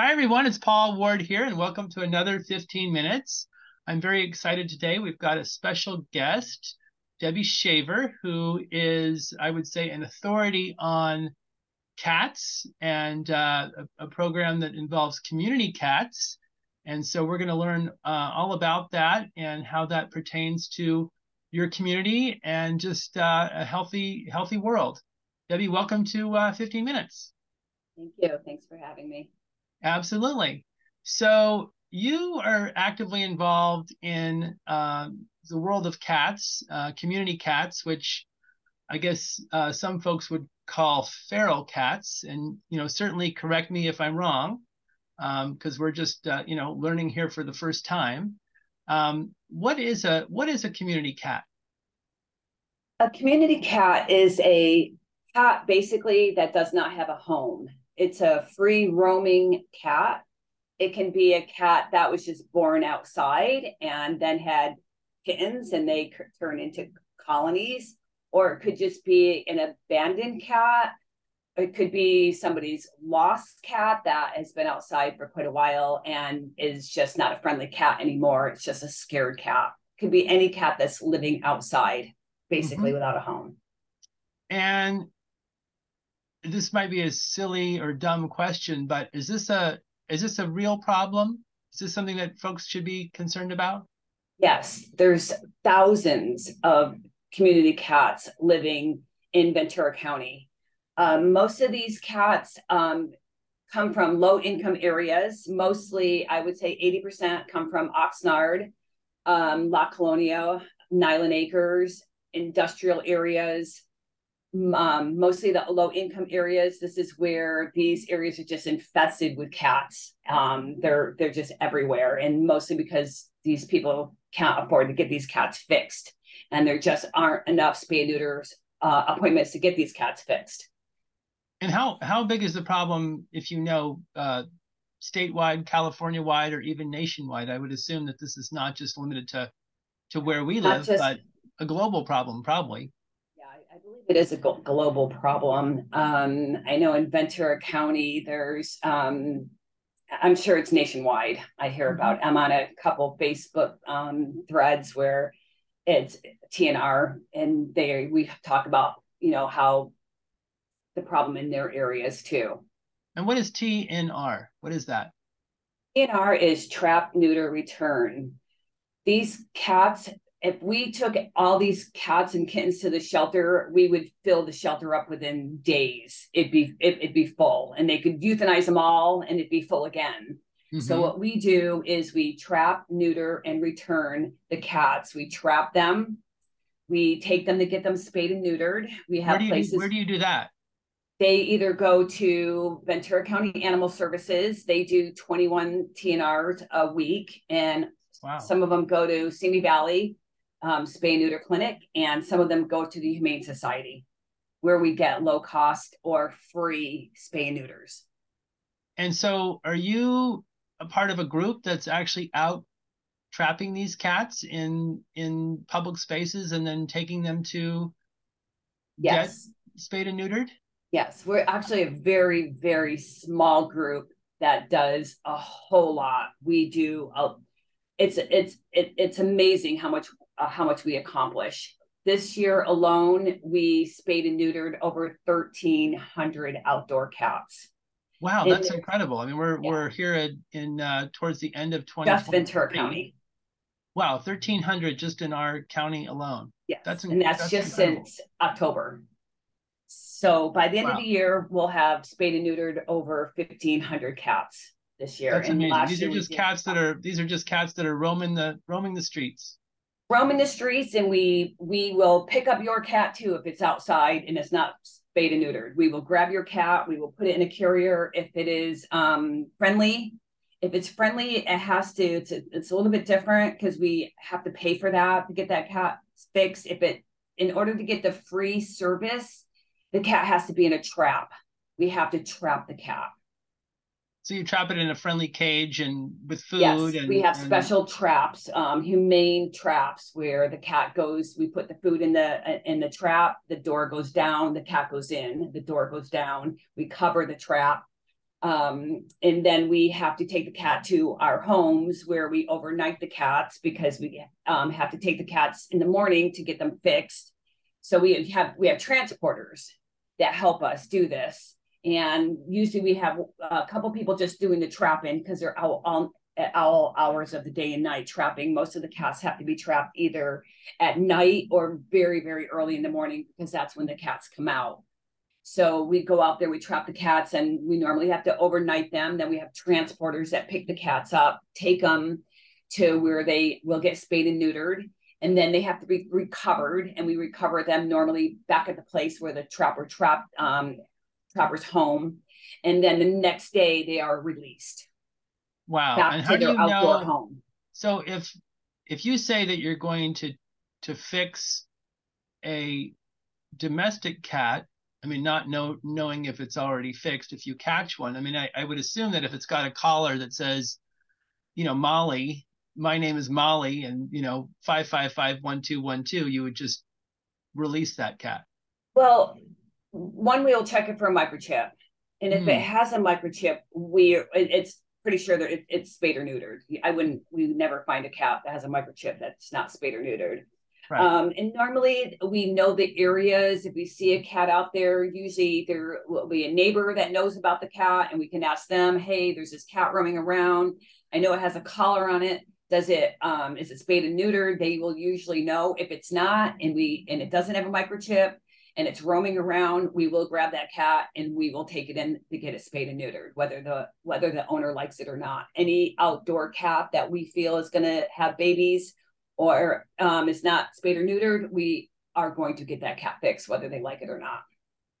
Hi, everyone. It's Paul Ward here, and welcome to another 15 Minutes. I'm very excited today. We've got a special guest, Debbie Shaver, who is, I would say, an authority on cats and uh, a, a, program that involves community cats. And so we're going to learn uh, all about that and how that pertains to your community and just uh, a healthy, healthy world. Debbie, welcome to uh, 15 Minutes. Thank you. Thanks for having me. Absolutely. So you are actively involved in uh, the world of cats, uh, community cats, which I guess uh, some folks would call feral cats. And you know, certainly correct me if I'm wrong, because um, we're just uh, you know learning here for the first time. Um, what is a what is a community cat? A community cat is a cat basically that does not have a home it's a free roaming cat. It can be a cat that was just born outside and then had kittens and they turn into colonies, or it could just be an abandoned cat. It could be somebody's lost cat that has been outside for quite a while and is just not a friendly cat anymore. It's just a scared cat. It could be any cat that's living outside, basically mm-hmm. without a home. And this might be a silly or dumb question, but is this a is this a real problem? Is this something that folks should be concerned about? Yes, there's thousands of community cats living in Ventura County. Um, most of these cats um, come from low income areas. Mostly, I would say 80% come from Oxnard, um, La Colonia, Nyeland Acres, industrial areas, um, mostly the low income areas. This is where these areas are just infested with cats. Um, they're they're just everywhere, and mostly because these people can't afford to get these cats fixed, and there just aren't enough spay neuters uh, appointments to get these cats fixed. And how how big is the problem if you know uh, statewide, California wide, or even nationwide? I would assume that this is not just limited to to where we live, just, but a global problem, probably. I believe it is a global problem. Um, I know in Ventura County, there's, um, I'm sure it's nationwide. I hear mm-hmm. about. I'm on a couple Facebook um, threads where it's TNR, and they we talk about you know how the problem in their areas too. And what is TNR? What is that? TNR is trap, neuter, return. These cats if we took all these cats and kittens to the shelter, we would fill the shelter up within days. It'd be it, would be full, and they could euthanize them all, and it'd be full again. Mm-hmm. So what we do is we trap, neuter, and return the cats. We trap them. We take them to get them spayed and neutered. We have where places. Do, where do you do that? They either go to Ventura County Animal Services. They do 21 TNRs a week, and Wow. Some of them go to Simi Valley um, spay neuter clinic, and some of them go to the Humane Society, where we get low cost or free spay neuters. And so, are you a part of a group that's actually out trapping these cats in in public spaces and then taking them to yes. get spayed and neutered? Yes, we're actually a very very small group that does a whole lot. We do a, it's it's it, it's amazing how much uh, how much we accomplish. This year alone, we spayed and neutered over 1,300 outdoor cats. Wow, that's incredible. I mean, we're yeah. we're here at, in uh, towards the end of 20. Just Ventura County. Wow, 1,300 just in our county alone. Yes, that's and that's, that's just incredible. since October. So by the end wow. of the year, we'll have spayed and neutered over 1,500 cats this year. That's amazing. These are just cats that are these are just cats that are roaming the roaming the streets roaming the streets and we we will pick up your cat too if it's outside and it's not spayed and neutered. We will grab your cat, we will put it in a carrier if it is um, friendly. If it's friendly, it has to, it's a, it's a little bit different because we have to pay for that to get that cat fixed. If it, in order to get the free service, the cat has to be in a trap. We have to trap the cat. So you trap it in a friendly cage and with food. Yes, and, we have and... special traps, um, humane traps, where the cat goes. We put the food in the in the trap. The door goes down. The cat goes in. The door goes down. We cover the trap. Um, and then we have to take the cat to our homes where we overnight the cats because we um, have to take the cats in the morning to get them fixed. So we have we have transporters that help us do this. And usually we have a couple people just doing the trapping because they're out all at all hours of the day and night trapping. Most of the cats have to be trapped either at night or very, very early in the morning because that's when the cats come out. So we go out there, we trap the cats, and we normally have to overnight them. Then we have transporters that pick the cats up, take them to where they will get spayed and neutered. And then they have to be recovered, and we recover them normally back at the place where the trapper trapped um, trapper's home. And then the next day they are released. Wow. Back and to how do their you outdoor know? home. So if if you say that you're going to to fix a domestic cat, I mean, not know, knowing if it's already fixed, if you catch one, I mean, I, I would assume that if it's got a collar that says, you know, Molly, my name is Molly, and you know, five five five one two one two, you would just release that cat. Well, one we'll check it for a microchip, and if Hmm. it has a microchip, we it's pretty sure that it, it's spayed or neutered. I wouldn't we would never find a cat that has a microchip that's not spayed or neutered. Right. Um, and normally we know the areas. If we see a cat out there, usually there will be a neighbor that knows about the cat, and we can ask them, "Hey, there's this cat roaming around. I know it has a collar on it. Does it um, is it spayed and neutered?" They will usually know. If it's not, and we and it doesn't have a microchip, and it's roaming around, we will grab that cat and we will take it in to get it spayed and neutered, whether the whether the owner likes it or not. Any outdoor cat that we feel is going to have babies or um, is not spayed or neutered, we are going to get that cat fixed, whether they like it or not.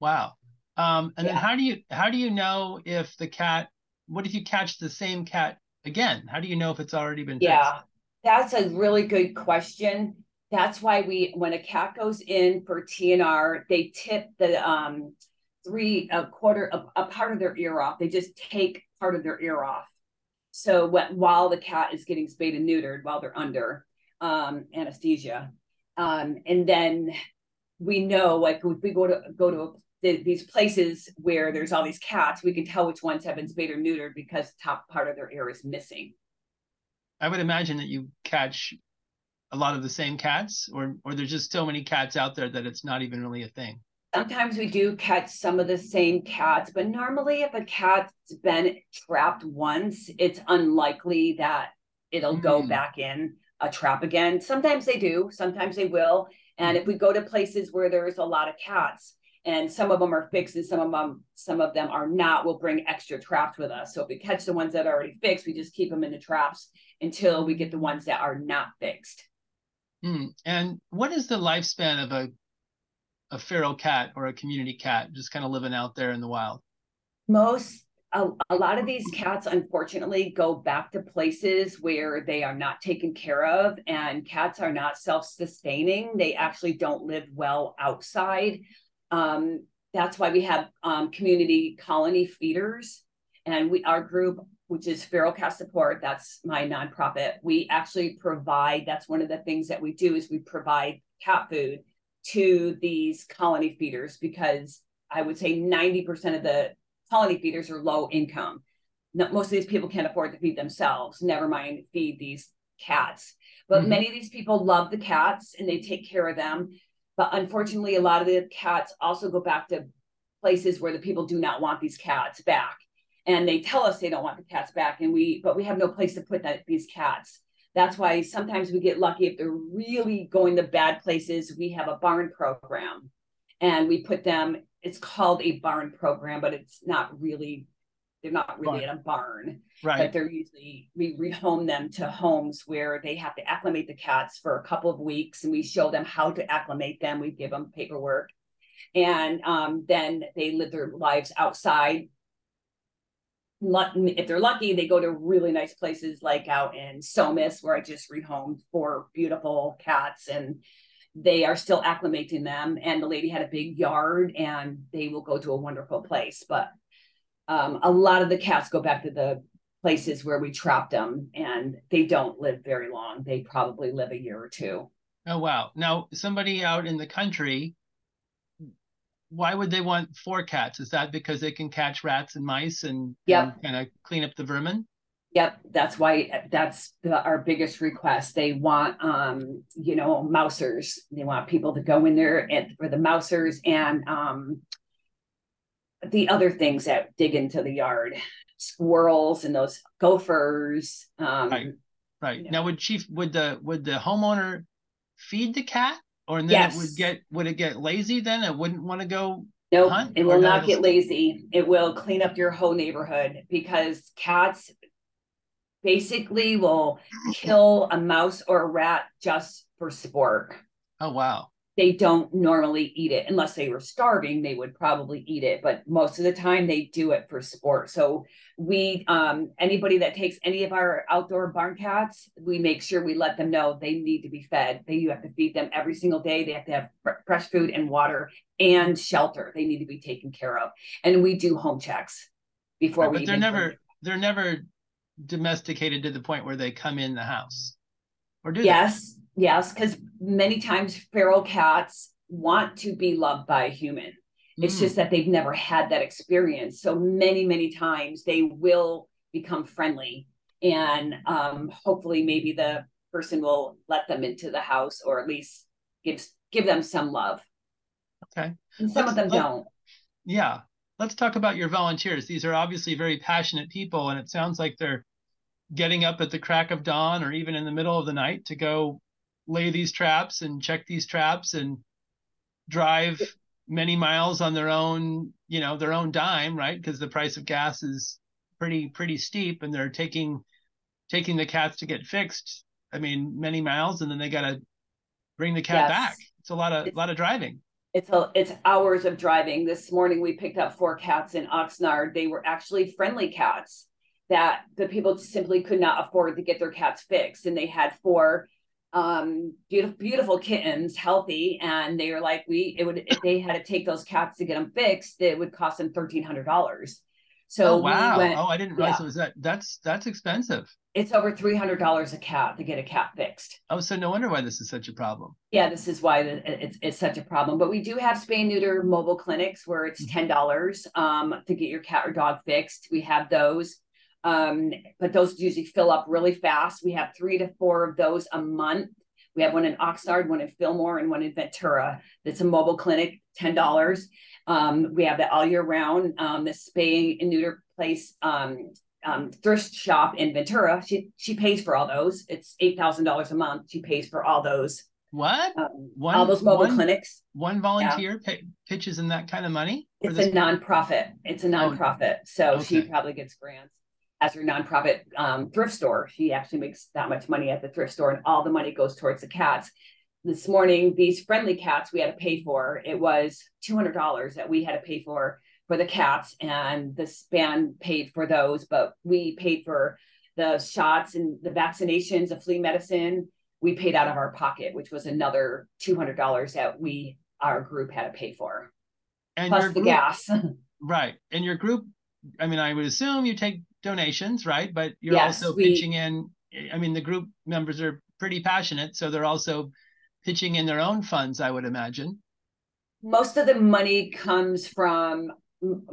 Wow. Um, and then how do you how do you know if the cat? What if you catch the same cat again? How do you know if it's already been fixed? Yeah, that's a really good question. That's why we, when a cat goes in for TNR, they tip the um three a quarter a, a part of their ear off. They just take part of their ear off. So what while the cat is getting spayed and neutered while they're under um anesthesia. Um and then we know like if we go to go to the, these places where there's all these cats, we can tell which ones have been spayed or neutered because the top part of their ear is missing. I would imagine that you catch a lot of the same cats, or or there's just so many cats out there that it's not even really a thing. sometimes we do catch some of the same cats, but normally if a cat's been trapped once, it's unlikely that it'll go Mm. back in a trap again. Sometimes they do, sometimes they will. And if we go to places where there's a lot of cats and some of them are fixed and some of them some of them are not, we'll bring extra traps with us. So if we catch the ones that are already fixed, we just keep them in the traps until we get the ones that are not fixed. Hmm. And what is the lifespan of a a feral cat or a community cat just kind of living out there in the wild? most a, a lot of these cats unfortunately go back to places where they are not taken care of and cats are not self-sustaining they actually don't live well outside um, that's why we have um, community colony feeders and we our group which is feral cat support that's my nonprofit we actually provide that's one of the things that we do is we provide cat food to these colony feeders because i would say 90% of the colony feeders are low income. Most of these people can't afford to feed themselves, never mind feed these cats. But Mhm. many of these people love the cats and they take care of them. But unfortunately, a lot of the cats also go back to places where the people do not want these cats back. And they tell us they don't want the cats back, and we but we have no place to put that these cats. That's why sometimes we get lucky if they're really going to bad places. We have a barn program and we put them it's called a barn program but it's not really they're not really Barn. in a barn Right. but they're usually we rehome them to homes where they have to acclimate the cats for a couple of weeks and we show them how to acclimate them we give them paperwork and um, then they live their lives outside if they're lucky they go to really nice places like out in somis where i just rehomed four beautiful cats and they are still acclimating them. And the lady had a big yard and they will go to a wonderful place. But um, a lot of the cats go back to the places where we trapped them and they don't live very long. They probably live a year or two. Oh wow. Now somebody out in the country why would they want four cats? Is that because they can catch rats and mice and, Yep. and kind of clean up the vermin? Yep, that's why that's the, our biggest request. They want, um, you know, mousers. They want people to go in there and for the mousers and um, the other things that dig into the yard, squirrels and those gophers. Um, Right. Right. Yeah. Now would chief would the would the homeowner feed the cat? Or then it Yes. would get would it get lazy then? It wouldn't want to go Nope, hunt it will not get lazy. It will clean up your whole neighborhood because cats basically will kill a mouse or a rat just for sport. Oh wow. They don't normally eat it unless they were starving, they would probably eat it, but most of the time they do it for sport. So we um anybody that takes any of our outdoor barn cats, we make sure we let them know they need to be fed. They you have to feed them every single day. They have to have fr- fresh food and water and shelter. They need to be taken care of. And we do home checks before Right, we but they're never they're never domesticated to the point where they come in the house. Or do they? Yes, because many times feral cats want to be loved by a human. It's Mm, just that they've never had that experience. So many, many times they will become friendly, and um, hopefully, maybe the person will let them into the house, or at least gives give them some love. okay. And some Let's- of them let- don't. Yeah. Let's talk about your volunteers. These are obviously very passionate people, and it sounds like they're getting up at the crack of dawn or even in the middle of the night to go lay these traps and check these traps and drive many miles on their own, you know, their own dime, right? Because the price of gas is pretty pretty steep and they're taking taking the cats to get fixed. I mean, many miles and then they got to bring the cat Yes. back. It's a lot of It's- lot of driving. It's a, it's hours of driving. This morning we picked up four cats in Oxnard. They were actually friendly cats that the people simply could not afford to get their cats fixed, and they had four um beautiful beautiful kittens healthy and they were like we it would if they had to take those cats to get them fixed it would cost them thirteen hundred dollars so oh wow. we went oh, I didn't realize yeah. it was that that's that's expensive. it's over three hundred dollars a cat to get a cat fixed Oh, so no wonder why this is such a problem. yeah, this is why it's it's such a problem. But we do have spay neuter mobile clinics where it's Mhm. ten dollars um, to get your cat or dog fixed. We have those, um, but those usually fill up really fast. We have three to four of those a month. We have one in Oxnard, one in Fillmore, and one in Ventura. That's a mobile clinic, ten dollars. Um, we have that all year round. Um, the spay and neuter place. Um, um, thrift shop in Ventura. She she pays for all those. It's eight thousand dollars a month. She pays for all those What? um, One- all those mobile one- clinics. One volunteer pa pitches in that kind of money? It's a nonprofit. It's a nonprofit. So she probably gets grants as her nonprofit um, thrift store. She actually makes that much money at the thrift store, and all the money goes towards the cats. This morning, these friendly cats we had to pay for. It was two hundred dollars that we had to pay for for the cats, and the span paid for those, but we paid for the shots and the vaccinations, the flea medicine. We paid out of our pocket, which was another two hundred dollars that we our group had to pay for, and plus the group, gas. right? And your group, I mean, I would assume you take donations, right? But you're Yes, also we- pitching in. I mean, the group members are pretty passionate, so they're also pitching in their own funds, I would imagine. most of the money comes from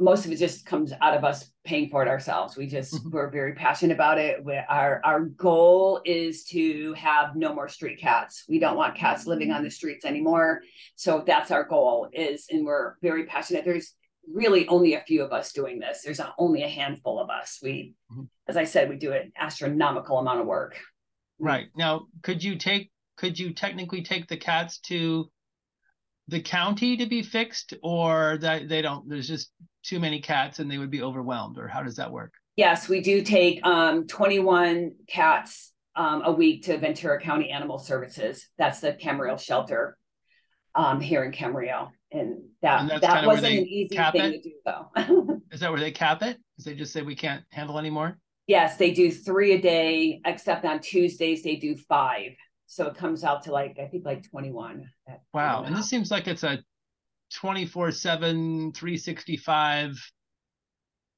most of it just comes out of us paying for it ourselves we just Mhm. we're very passionate about it we, our our goal is to have no more street cats we don't want cats living on the streets anymore so that's our goal is and we're very passionate there's really only a few of us doing this there's a, only a handful of us we Mhm. as i said we do an astronomical amount of work Right now, could you take? Could you technically take the cats to the county to be fixed, or that they don't? There's just too many cats, and they would be overwhelmed, or how does that work? Yes, we do take um 21 cats um a week to Ventura County Animal Services. That's the Camarillo shelter um here in Camarillo. And that And that wasn't an easy thing it? to do though. Is that where they cap it? Because they just say we can't handle anymore? yes, they do three a day, except on Tuesdays they do five. So it comes out to like I think like 21. at- Wow. And this seems like it's a 24 7, 365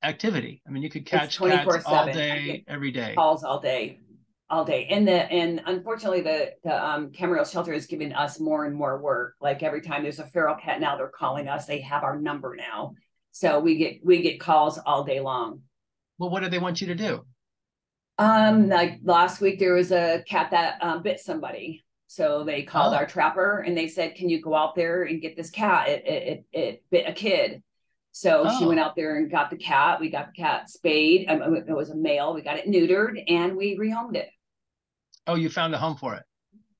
activity. I mean, you could catch cats all day, every day. calls all day. All day. And the and unfortunately the the um Camarillo shelter is giving us more and more work. Like every time there's a feral cat now, they're calling us. They have our number now. So we get we get calls all day long. Well, what do they want you to do? Um, like last week there was a cat that um, bit somebody. So they called Oh. our trapper and they said, "Can you go out there and get this cat? It it it, it bit a kid." So she Oh. went out there and got the cat. We got the cat spayed. Um, it was a male. We got it neutered and we rehomed it. Oh, you found a home for it.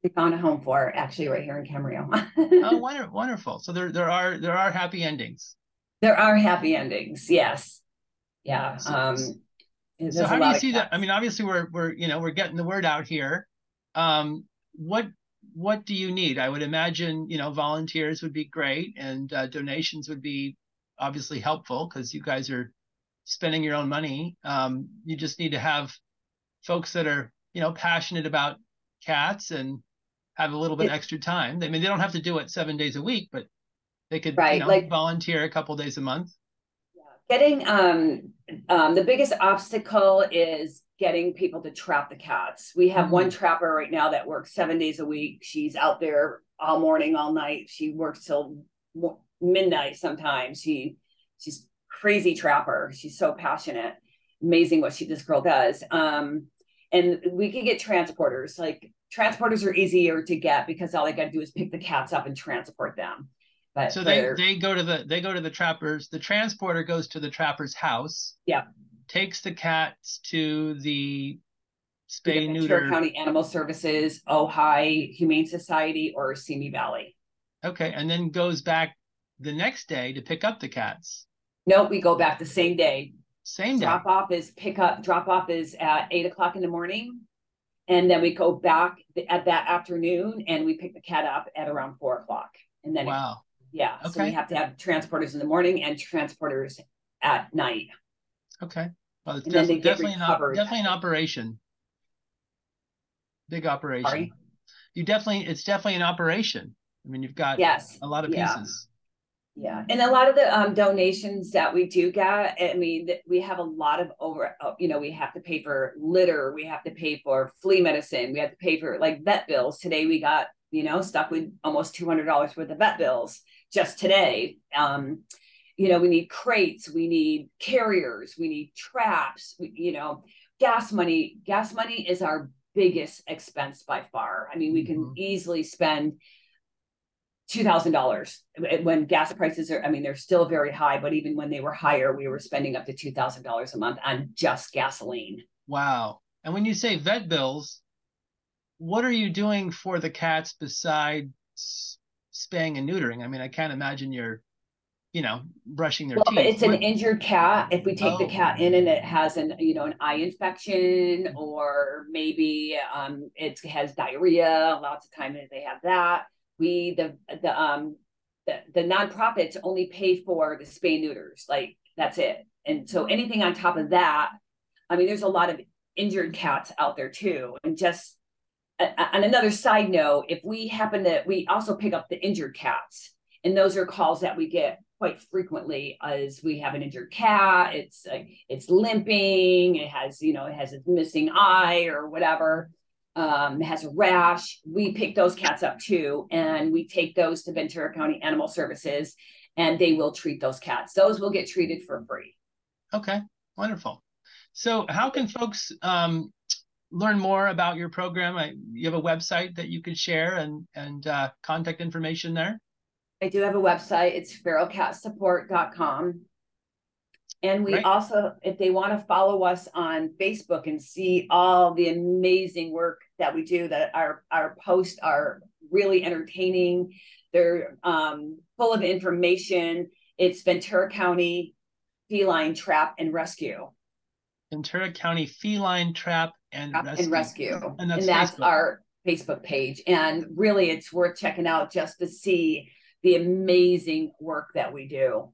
We found a home for it, actually right here in Camarillo. Oh, wonder, wonderful. So there there are there are happy endings. there are happy endings. Yes. Yeah. So- Um, So how do you see that? I mean, obviously we're we're you know we're getting the word out here. Um, what what do you need? I would imagine you know volunteers would be great, and uh, donations would be obviously helpful because you guys are spending your own money. Um, you just need to have folks that are you know passionate about cats and have a little bit It- extra time. I mean, they don't have to do it seven days a week, but they could Right, you know like- volunteer a couple days a month. Yeah. Getting um um the biggest obstacle is getting people to trap the cats. We have one trapper right now that works seven days a week. She's out there all morning, all night. She works till midnight sometimes. She she's crazy trapper. She's so passionate. Amazing what she this girl does. Um and we can get transporters. Like transporters are easier to get because all they got to do is pick the cats up and transport them. But So they they're- go to the they go to the trappers. The transporter goes to the trapper's house. Yeah. Takes the cats to the spay neuter. County Animal Services, Ojai Humane Society, or Simi Valley. Okay, and then goes back the next day to pick up the cats. Nope, we go back the same day. Same day. Drop off is pick up. Drop off is at eight o'clock in the morning, and then we go back at that afternoon, and we pick the cat up at around four o'clock. And then it- Wow. yeah, so we have to have transporters in the morning and transporters at night. Okay. Well, it's they definitely an, op- definitely an operation. Big operation. Sorry. You definitely it's definitely an operation. I mean, you've got Yes. a lot of pieces. Yeah, and a lot of the um, donations that we do get, I mean, we have a lot of over, uh, you know, we have to pay for litter, we have to pay for flea medicine, we have to pay for like vet bills. Today we got, you know, stuck with almost two hundred dollars worth of vet bills just today. Um, you know, we need crates, we need carriers, we need traps, we, you know, gas money. Gas money is our biggest expense by far. I mean, we can Mhm. easily spend two thousand dollars when gas prices are. I mean, they're still very high, but even when they were higher, we were spending up to two thousand dollars a month on just gasoline. Wow. And when you say vet bills, what are you doing for the cats besides spaying and neutering? I mean, I can't imagine you're, you know, brushing their Well, teeth. it's an What- injured cat. If we take the Oh. cat in and it has an, you know, an eye infection or maybe um it has diarrhea, lots of times they have that. We the the um the, the nonprofits only pay for the spay neuters, like that's it. And so anything on top of that, I mean, there's a lot of injured cats out there too. And just on another side note, if we happen to, we also pick up the injured cats, and those are calls that we get quite frequently as we have an injured cat it's like it's limping it has you know it has a missing eye or whatever um, has a rash we pick those cats up too and we take those to ventura county animal services and they will treat those cats those will get treated for free Okay, wonderful. So, how can folks um, learn more about your program? I, you have a website that you could share and and uh, contact information there. I do have a website. It's feralcatsupport.com. And we Great. also, if they want to follow us on Facebook and see all the amazing work that we do, that our our posts are really entertaining. They're um, full of information. It's Ventura County Feline Trap and Rescue. Ventura County Feline Trap and Trap Rescue. and Rescue. And that's Facebook. our Facebook page. And really, it's worth checking out just to see the amazing work that we do.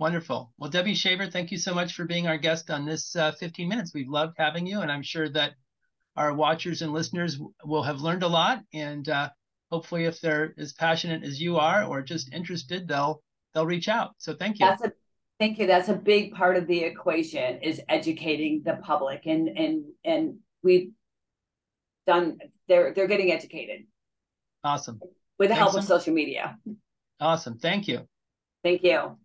Wonderful. Well, Debbie Shaver, thank you so much for being our guest on this uh, 15 minutes. We've loved having you, and I'm sure that our watchers and listeners will have learned a lot. And uh, hopefully, if they're as passionate as you are or just interested, they'll they'll reach out. So thank you. That's a thank you. That's a big part of the equation is educating the public and and and we've done. They're they're getting educated. Awesome. With the Thanks help of social media. Awesome. Thank you. Thank you.